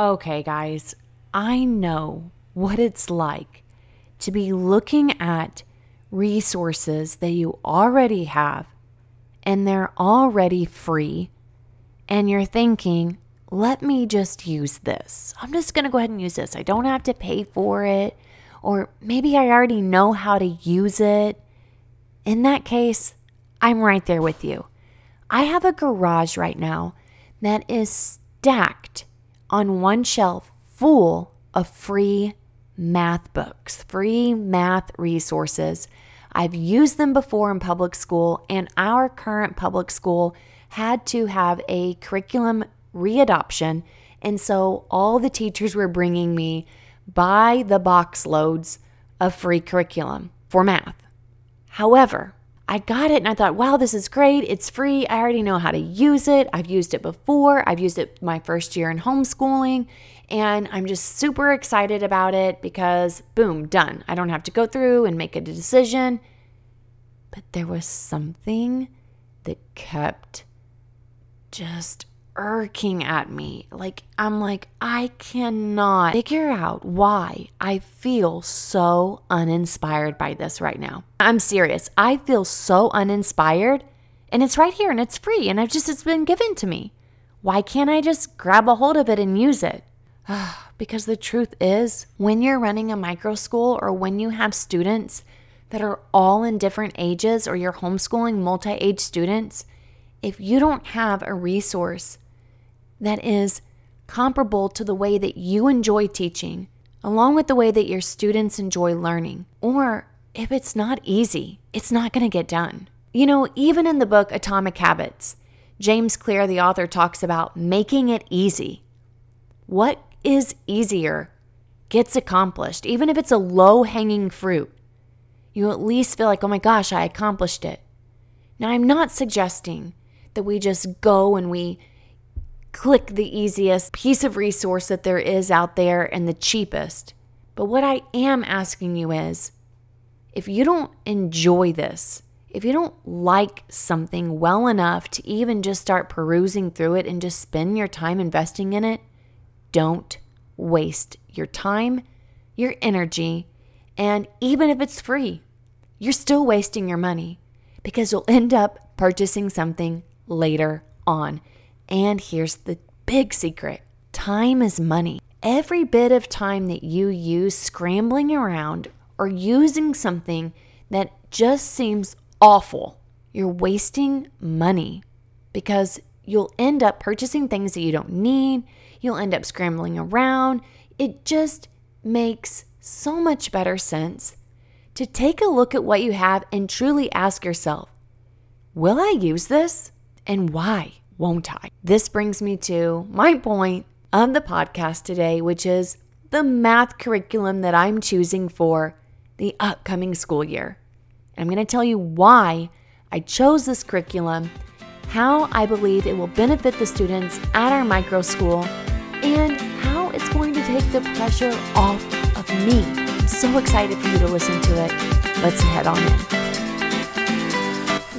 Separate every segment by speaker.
Speaker 1: Okay, guys, I know what it's like to be looking at resources that you already have and they're already free, and you're thinking, let me just use this. I'm just going to go ahead and use this. I don't have to pay for it. Or maybe I already know how to use it. In that case, I'm right there with you. I have a garage right now that is stacked on one shelf full of free math books, free math resources. I've used them before in public school, and our current public school had to have a curriculum readoption. And so all the teachers were bringing me by the box loads of free curriculum for math. However, I got it and I thought, wow, this is great. It's free. I already know how to use it. I've used it before. I've used it my first year in homeschooling. And I'm just super excited about it because, boom, done. I don't have to go through and make a decision. But there was something that kept just irking at me. Like, I'm like, I cannot figure out why I feel so uninspired by this right now. I'm serious. I feel so uninspired, and it's right here and it's free, and I've just, it's been given to me. Why can't I just grab a hold of it and use it? because the truth is, when you're running a micro school or when you have students that are all in different ages or you're homeschooling multi age students, if you don't have a resource that is comparable to the way that you enjoy teaching, along with the way that your students enjoy learning, or if it's not easy, it's not going to get done. You know, even in the book Atomic Habits, James Clear, the author, talks about making it easy. What is easier gets accomplished, even if it's a low hanging fruit. You at least feel like, oh my gosh, I accomplished it. Now, I'm not suggesting that we just go and we click the easiest piece of resource that there is out there and the cheapest. But what I am asking you is if you don't enjoy this, if you don't like something well enough to even just start perusing through it and just spend your time investing in it, don't waste your time, your energy, and even if it's free, you're still wasting your money because you'll end up purchasing something later on. And here's the big secret time is money. Every bit of time that you use scrambling around or using something that just seems awful, you're wasting money because you'll end up purchasing things that you don't need. You'll end up scrambling around. It just makes so much better sense to take a look at what you have and truly ask yourself, will I use this? And why won't I? This brings me to my point of the podcast today, which is the math curriculum that I'm choosing for the upcoming school year. I'm going to tell you why I chose this curriculum, how I believe it will benefit the students at our micro school, and how it's going to take the pressure off of me. I'm so excited for you to listen to it. Let's head on in.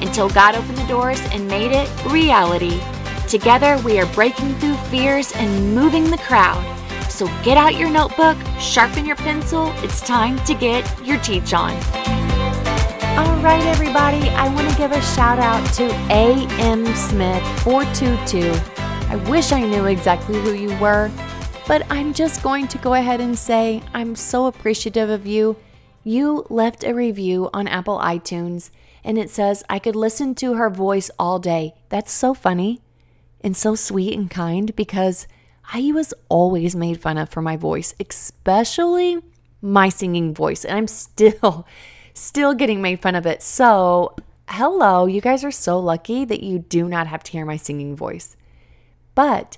Speaker 2: until God opened the doors and made it reality. Together, we are breaking through fears and moving the crowd. So get out your notebook, sharpen your pencil. It's time to get your teach on.
Speaker 1: All right, everybody, I want to give a shout out to AM Smith 422. I wish I knew exactly who you were, But I'm just going to go ahead and say I'm so appreciative of you. You left a review on Apple iTunes and it says, I could listen to her voice all day. That's so funny and so sweet and kind because I was always made fun of for my voice, especially my singing voice. And I'm still, still getting made fun of it. So, hello, you guys are so lucky that you do not have to hear my singing voice. But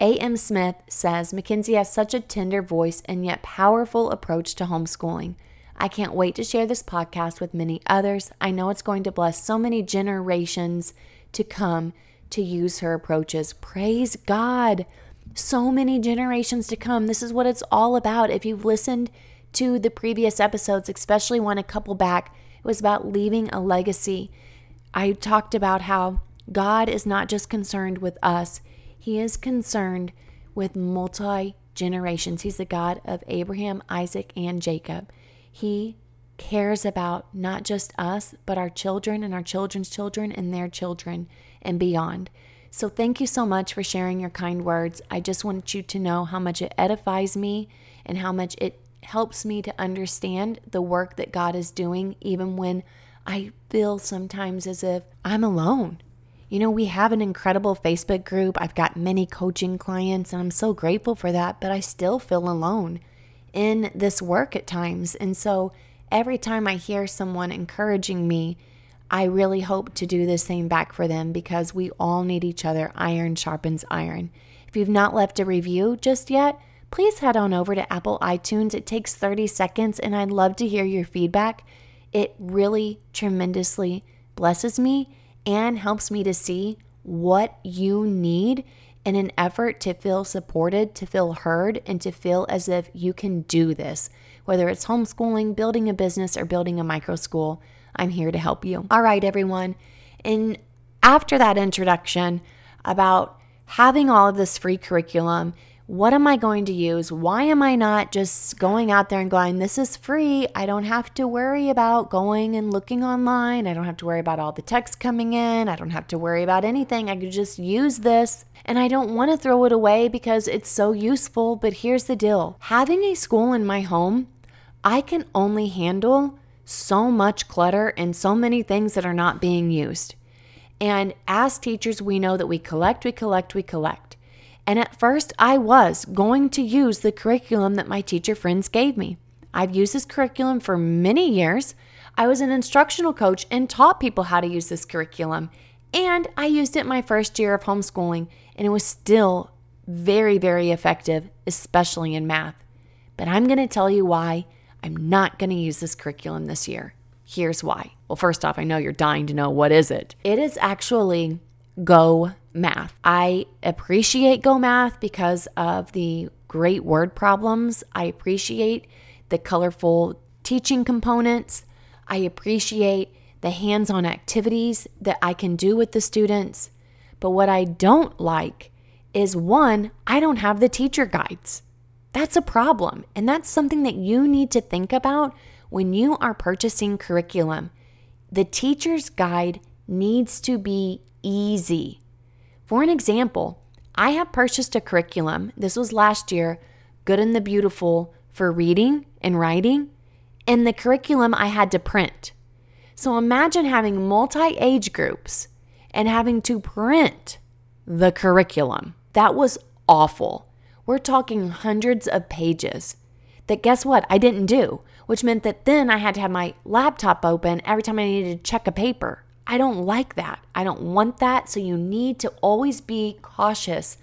Speaker 1: A.M. Smith says Mackenzie has such a tender voice and yet powerful approach to homeschooling. I can't wait to share this podcast with many others. I know it's going to bless so many generations to come to use her approaches. Praise God. So many generations to come. This is what it's all about. If you've listened to the previous episodes, especially one a couple back, it was about leaving a legacy. I talked about how God is not just concerned with us, He is concerned with multi generations. He's the God of Abraham, Isaac, and Jacob. He cares about not just us, but our children and our children's children and their children and beyond. So, thank you so much for sharing your kind words. I just want you to know how much it edifies me and how much it helps me to understand the work that God is doing, even when I feel sometimes as if I'm alone. You know, we have an incredible Facebook group. I've got many coaching clients, and I'm so grateful for that, but I still feel alone in this work at times. And so every time I hear someone encouraging me, I really hope to do the same back for them because we all need each other. Iron sharpens iron. If you've not left a review just yet, please head on over to Apple iTunes. It takes 30 seconds and I'd love to hear your feedback. It really tremendously blesses me and helps me to see what you need in an effort to feel supported, to feel heard, and to feel as if you can do this. Whether it's homeschooling, building a business, or building a micro school, I'm here to help you. All right, everyone. And after that introduction about having all of this free curriculum what am I going to use? Why am I not just going out there and going, this is free? I don't have to worry about going and looking online. I don't have to worry about all the text coming in. I don't have to worry about anything. I could just use this. And I don't want to throw it away because it's so useful. But here's the deal having a school in my home, I can only handle so much clutter and so many things that are not being used. And as teachers, we know that we collect, we collect, we collect. And at first, I was going to use the curriculum that my teacher friends gave me. I've used this curriculum for many years. I was an instructional coach and taught people how to use this curriculum. And I used it my first year of homeschooling, and it was still very, very effective, especially in math. But I'm going to tell you why I'm not going to use this curriculum this year. Here's why. Well, first off, I know you're dying to know what is it. It is actually Go Math. I appreciate Go Math because of the great word problems. I appreciate the colorful teaching components. I appreciate the hands on activities that I can do with the students. But what I don't like is one, I don't have the teacher guides. That's a problem. And that's something that you need to think about when you are purchasing curriculum. The teacher's guide needs to be easy. For an example, I have purchased a curriculum, this was last year, Good and the Beautiful, for reading and writing, and the curriculum I had to print. So imagine having multi age groups and having to print the curriculum. That was awful. We're talking hundreds of pages that guess what? I didn't do, which meant that then I had to have my laptop open every time I needed to check a paper. I don't like that. I don't want that. So you need to always be cautious.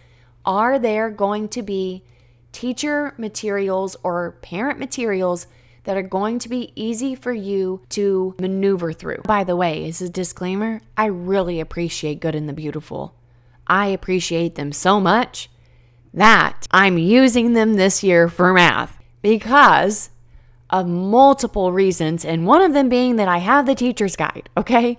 Speaker 1: Are there going to be teacher materials or parent materials that are going to be easy for you to maneuver through? By the way, as a disclaimer, I really appreciate Good and the Beautiful. I appreciate them so much that I'm using them this year for math because of multiple reasons, and one of them being that I have the teacher's guide, okay?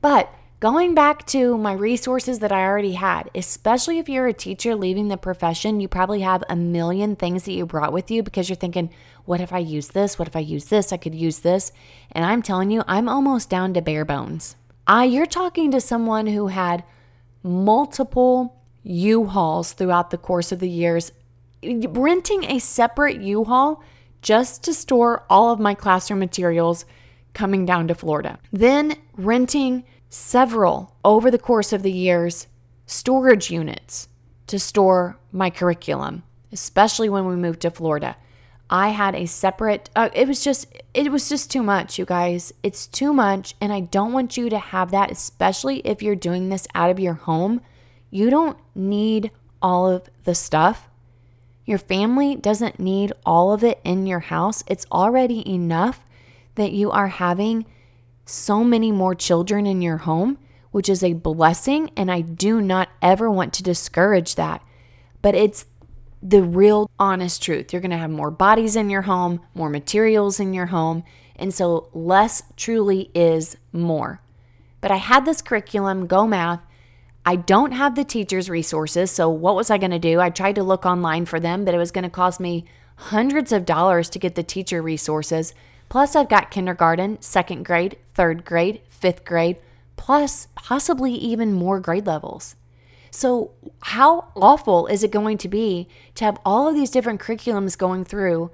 Speaker 1: But going back to my resources that I already had, especially if you're a teacher leaving the profession, you probably have a million things that you brought with you because you're thinking, what if I use this? What if I use this? I could use this. And I'm telling you, I'm almost down to bare bones. Uh, you're talking to someone who had multiple U-Hauls throughout the course of the years renting a separate U-Haul just to store all of my classroom materials coming down to Florida. Then renting several over the course of the years storage units to store my curriculum, especially when we moved to Florida. I had a separate uh, it was just it was just too much, you guys. It's too much and I don't want you to have that especially if you're doing this out of your home. You don't need all of the stuff. Your family doesn't need all of it in your house. It's already enough that you are having so many more children in your home, which is a blessing. And I do not ever want to discourage that. But it's the real honest truth. You're going to have more bodies in your home, more materials in your home. And so less truly is more. But I had this curriculum, Go Math, I don't have the teacher's resources. So, what was I going to do? I tried to look online for them, but it was going to cost me hundreds of dollars to get the teacher resources. Plus, I've got kindergarten, second grade, third grade, fifth grade, plus possibly even more grade levels. So, how awful is it going to be to have all of these different curriculums going through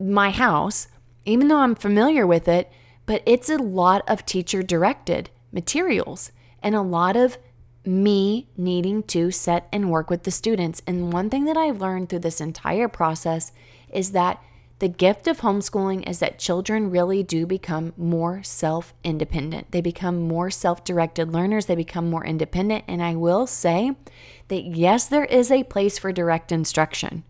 Speaker 1: my house, even though I'm familiar with it? But it's a lot of teacher directed materials and a lot of me needing to set and work with the students. And one thing that I've learned through this entire process is that the gift of homeschooling is that children really do become more self independent. They become more self directed learners, they become more independent. And I will say that yes, there is a place for direct instruction.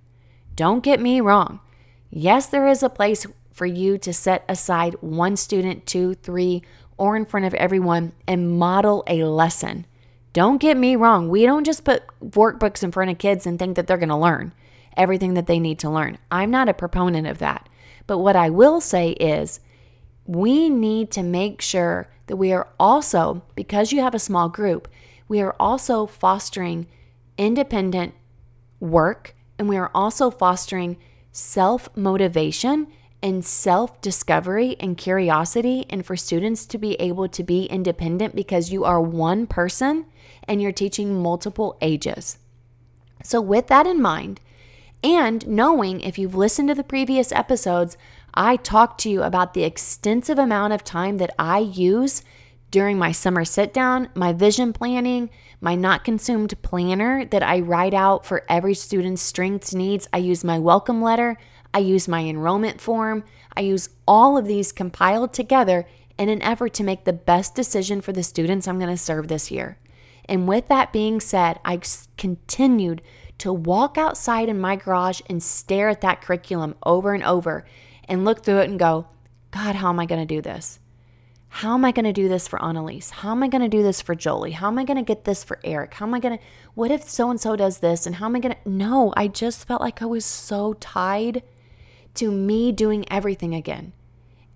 Speaker 1: Don't get me wrong. Yes, there is a place for you to set aside one student, two, three, or in front of everyone and model a lesson. Don't get me wrong, we don't just put workbooks in front of kids and think that they're going to learn everything that they need to learn. I'm not a proponent of that. But what I will say is we need to make sure that we are also, because you have a small group, we are also fostering independent work and we are also fostering self motivation and self discovery and curiosity, and for students to be able to be independent because you are one person and you're teaching multiple ages. So, with that in mind, and knowing if you've listened to the previous episodes, I talked to you about the extensive amount of time that I use during my summer sit down, my vision planning, my not consumed planner that I write out for every student's strengths needs. I use my welcome letter. I use my enrollment form. I use all of these compiled together in an effort to make the best decision for the students I'm going to serve this year. And with that being said, I continued to walk outside in my garage and stare at that curriculum over and over and look through it and go, God, how am I going to do this? How am I going to do this for Annalise? How am I going to do this for Jolie? How am I going to get this for Eric? How am I going to, what if so and so does this? And how am I going to, no, I just felt like I was so tied to me doing everything again.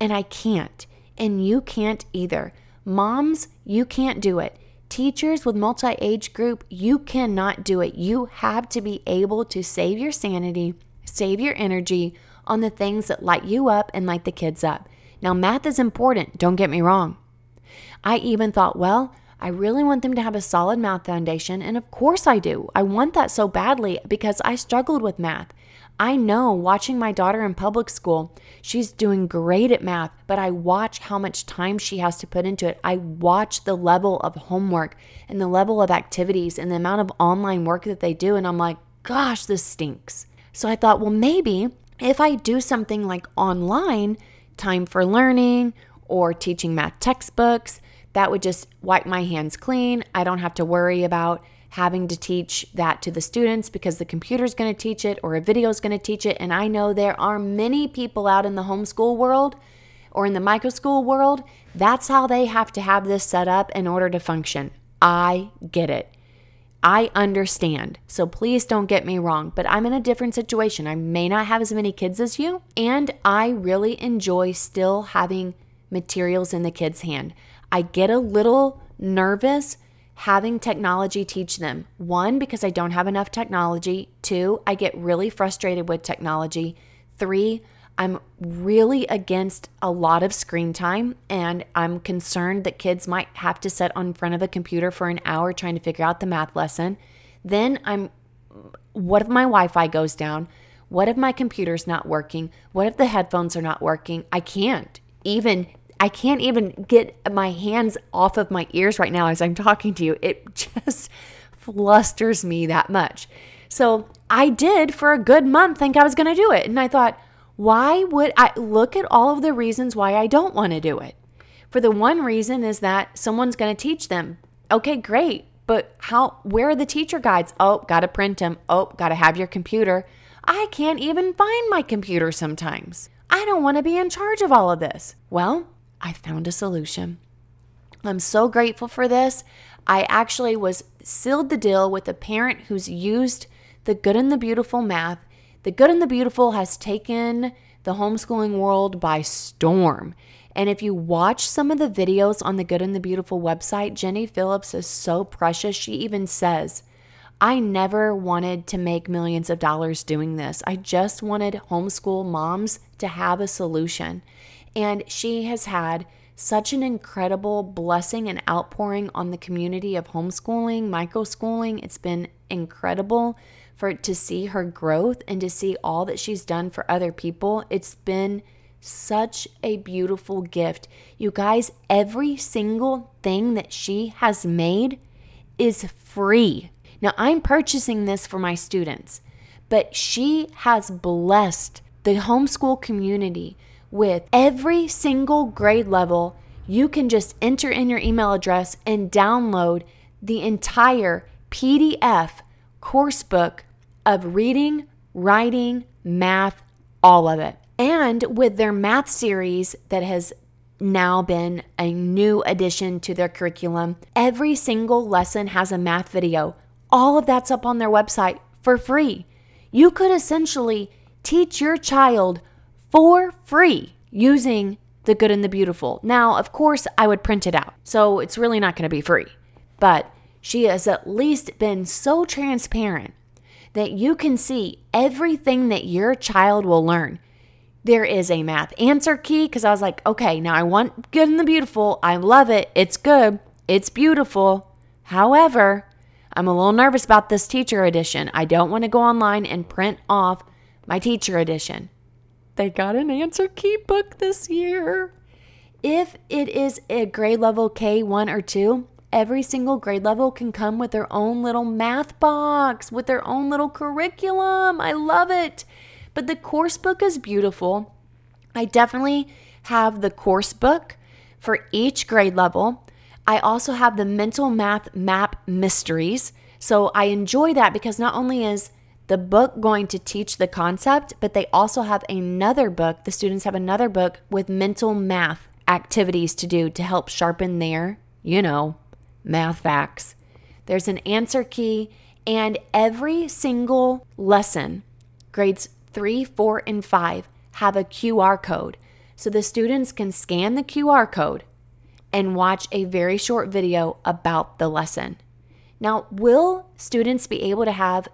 Speaker 1: And I can't. And you can't either. Moms, you can't do it. Teachers with multi age group, you cannot do it. You have to be able to save your sanity, save your energy on the things that light you up and light the kids up. Now, math is important, don't get me wrong. I even thought, well, I really want them to have a solid math foundation. And of course I do. I want that so badly because I struggled with math. I know watching my daughter in public school, she's doing great at math, but I watch how much time she has to put into it. I watch the level of homework and the level of activities and the amount of online work that they do. And I'm like, gosh, this stinks. So I thought, well, maybe if I do something like online, Time4Learning or teaching math textbooks, that would just wipe my hands clean. I don't have to worry about having to teach that to the students because the computer is going to teach it or a video is going to teach it. And I know there are many people out in the homeschool world or in the micro school world, that's how they have to have this set up in order to function. I get it. I understand. So please don't get me wrong, but I'm in a different situation. I may not have as many kids as you, and I really enjoy still having materials in the kids' hand. I get a little nervous having technology teach them. One, because I don't have enough technology. Two, I get really frustrated with technology. Three, I'm really against a lot of screen time and I'm concerned that kids might have to sit on front of a computer for an hour trying to figure out the math lesson. Then I'm what if my Wi Fi goes down? What if my computer's not working? What if the headphones are not working? I can't even I can't even get my hands off of my ears right now as I'm talking to you. It just flusters me that much. So I did for a good month think I was going to do it. And I thought, why would I look at all of the reasons why I don't want to do it? For the one reason is that someone's going to teach them. Okay, great. But how where are the teacher guides? Oh, got to print them. Oh, got to have your computer. I can't even find my computer sometimes. I don't want to be in charge of all of this. Well, I found a solution. I'm so grateful for this. I actually was sealed the deal with a parent who's used the good and the beautiful math. The good and the beautiful has taken the homeschooling world by storm. And if you watch some of the videos on the Good and the Beautiful website, Jenny Phillips is so precious. She even says, I never wanted to make millions of dollars doing this. I just wanted homeschool moms to have a solution. And she has had such an incredible blessing and outpouring on the community of homeschooling, microschooling. It's been incredible for to see her growth and to see all that she's done for other people. It's been such a beautiful gift. You guys, every single thing that she has made is free. Now, I'm purchasing this for my students, but she has blessed the homeschool community with every single grade level. You can just enter in your email address and download the entire PDF course book of reading, writing, math, all of it. And with their math series that has now been a new addition to their curriculum, every single lesson has a math video. All of that's up on their website for free. You could essentially teach your child for free using the good and the beautiful. Now, of course, I would print it out. So it's really not going to be free. But she has at least been so transparent that you can see everything that your child will learn there is a math answer key because I was like, okay, now I want good and the beautiful. I love it. It's good. It's beautiful. However, I'm a little nervous about this teacher edition. I don't want to go online and print off my teacher edition. They got an answer key book this year. If it is a grade level K1 or 2, every single grade level can come with their own little math box, with their own little curriculum. I love it. But the course book is beautiful. I definitely have the course book for each grade level. I also have the mental math map mysteries. So I enjoy that because not only is the book going to teach the concept, but they also have another book. The students have another book with mental math activities to do to help sharpen their, you know, math facts. There's an answer key, and every single lesson, grades three, four, and five have a QR code. So the students can scan the QR code and watch a very short video about the lesson. Now, will students be able to have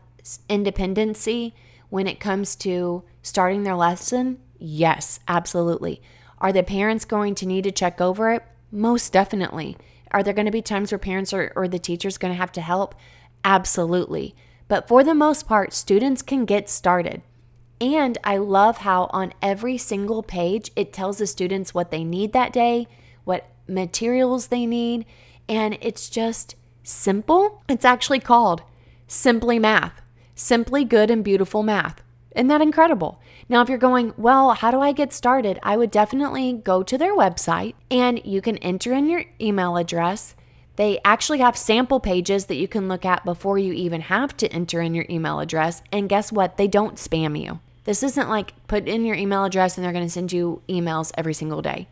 Speaker 1: independency when it comes to starting their lesson? Yes, absolutely. Are the parents going to need to check over it? Most definitely. Are there going to be times where parents or, or the teachers going to have to help? Absolutely. But for the most part, students can get started. And I love how on every single page it tells the students what they need that day, what materials they need, and it's just simple. It's actually called Simply Math, Simply Good and Beautiful Math. Isn't that incredible? Now, if you're going, well, how do I get started? I would definitely go to their website and you can enter in your email address. They actually have sample pages that you can look at before you even have to enter in your email address. And guess what? They don't spam you. This isn't like put in your email address and they're going to send you emails every single day.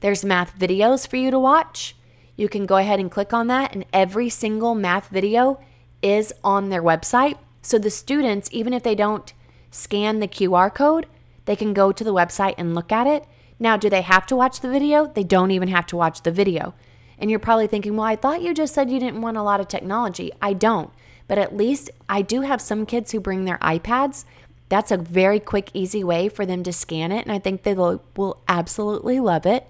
Speaker 1: There's math videos for you to watch. You can go ahead and click on that, and every single math video is on their website. So the students, even if they don't scan the QR code, they can go to the website and look at it. Now, do they have to watch the video? They don't even have to watch the video. And you're probably thinking, well, I thought you just said you didn't want a lot of technology. I don't. But at least I do have some kids who bring their iPads that's a very quick, easy way for them to scan it, and I think they will absolutely love it.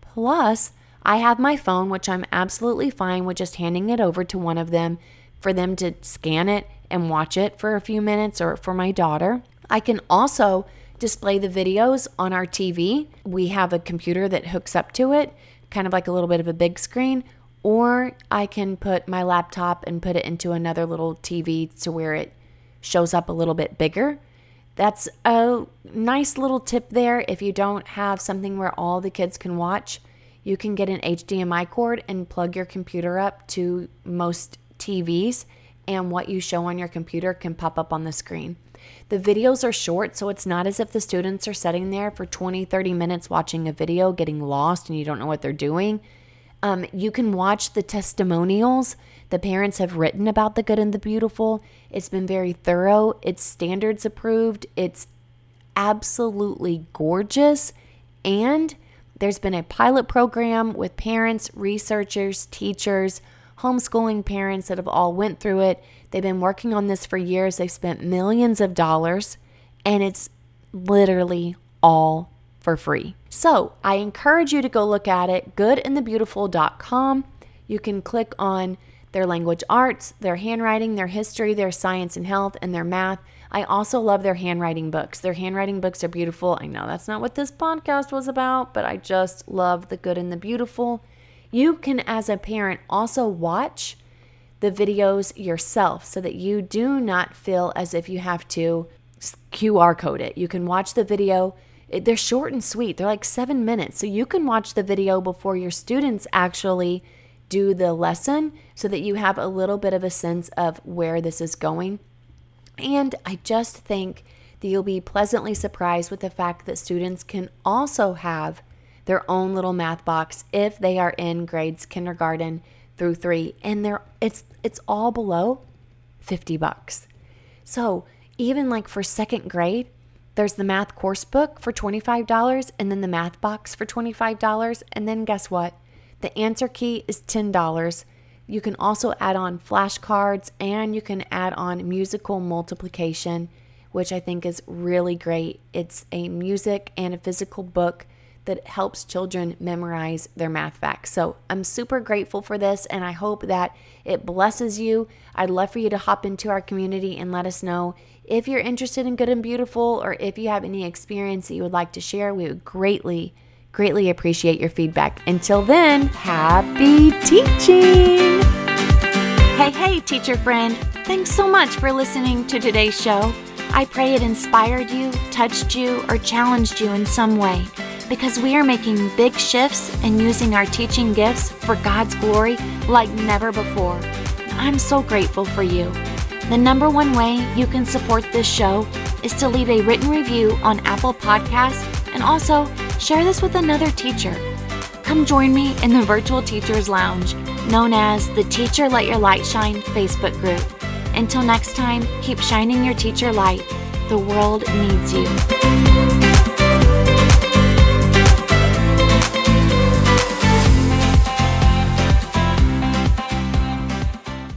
Speaker 1: Plus, I have my phone, which I'm absolutely fine with just handing it over to one of them for them to scan it and watch it for a few minutes or for my daughter. I can also display the videos on our TV. We have a computer that hooks up to it, kind of like a little bit of a big screen, or I can put my laptop and put it into another little TV to where it shows up a little bit bigger. That's a nice little tip there. If you don't have something where all the kids can watch, you can get an HDMI cord and plug your computer up to most TVs, and what you show on your computer can pop up on the screen. The videos are short, so it's not as if the students are sitting there for 20, 30 minutes watching a video, getting lost, and you don't know what they're doing. Um, you can watch the testimonials the parents have written about the good and the beautiful. It's been very thorough, it's standards approved, it's absolutely gorgeous. And there's been a pilot program with parents, researchers, teachers, homeschooling parents that have all went through it. They've been working on this for years. They've spent millions of dollars and it's literally all for free. So I encourage you to go look at it, goodandthebeautiful.com. You can click on their language arts, their handwriting, their history, their science and health, and their math. I also love their handwriting books. Their handwriting books are beautiful. I know that's not what this podcast was about, but I just love the good and the beautiful. You can, as a parent, also watch the videos yourself so that you do not feel as if you have to QR code it. You can watch the video they're short and sweet. They're like seven minutes. So you can watch the video before your students actually do the lesson so that you have a little bit of a sense of where this is going. And I just think that you'll be pleasantly surprised with the fact that students can also have their own little math box if they are in grades kindergarten through 3 and they're it's it's all below 50 bucks. So, even like for second grade, there's the math course book for $25 and then the math box for $25. And then guess what? The answer key is $10. You can also add on flashcards and you can add on musical multiplication, which I think is really great. It's a music and a physical book that helps children memorize their math facts. So I'm super grateful for this and I hope that it blesses you. I'd love for you to hop into our community and let us know if you're interested in good and beautiful or if you have any experience that you would like to share. We would greatly, greatly appreciate your feedback. Until then, happy teaching!
Speaker 2: Hey, hey, teacher friend. Thanks so much for listening to today's show. I pray it inspired you, touched you, or challenged you in some way because we are making big shifts and using our teaching gifts for God's glory like never before. I'm so grateful for you. The number one way you can support this show is to leave a written review on Apple Podcasts and also share this with another teacher. Come join me in the Virtual Teachers Lounge, known as the Teacher Let Your Light Shine Facebook group. Until next time, keep shining your teacher light. The world needs you.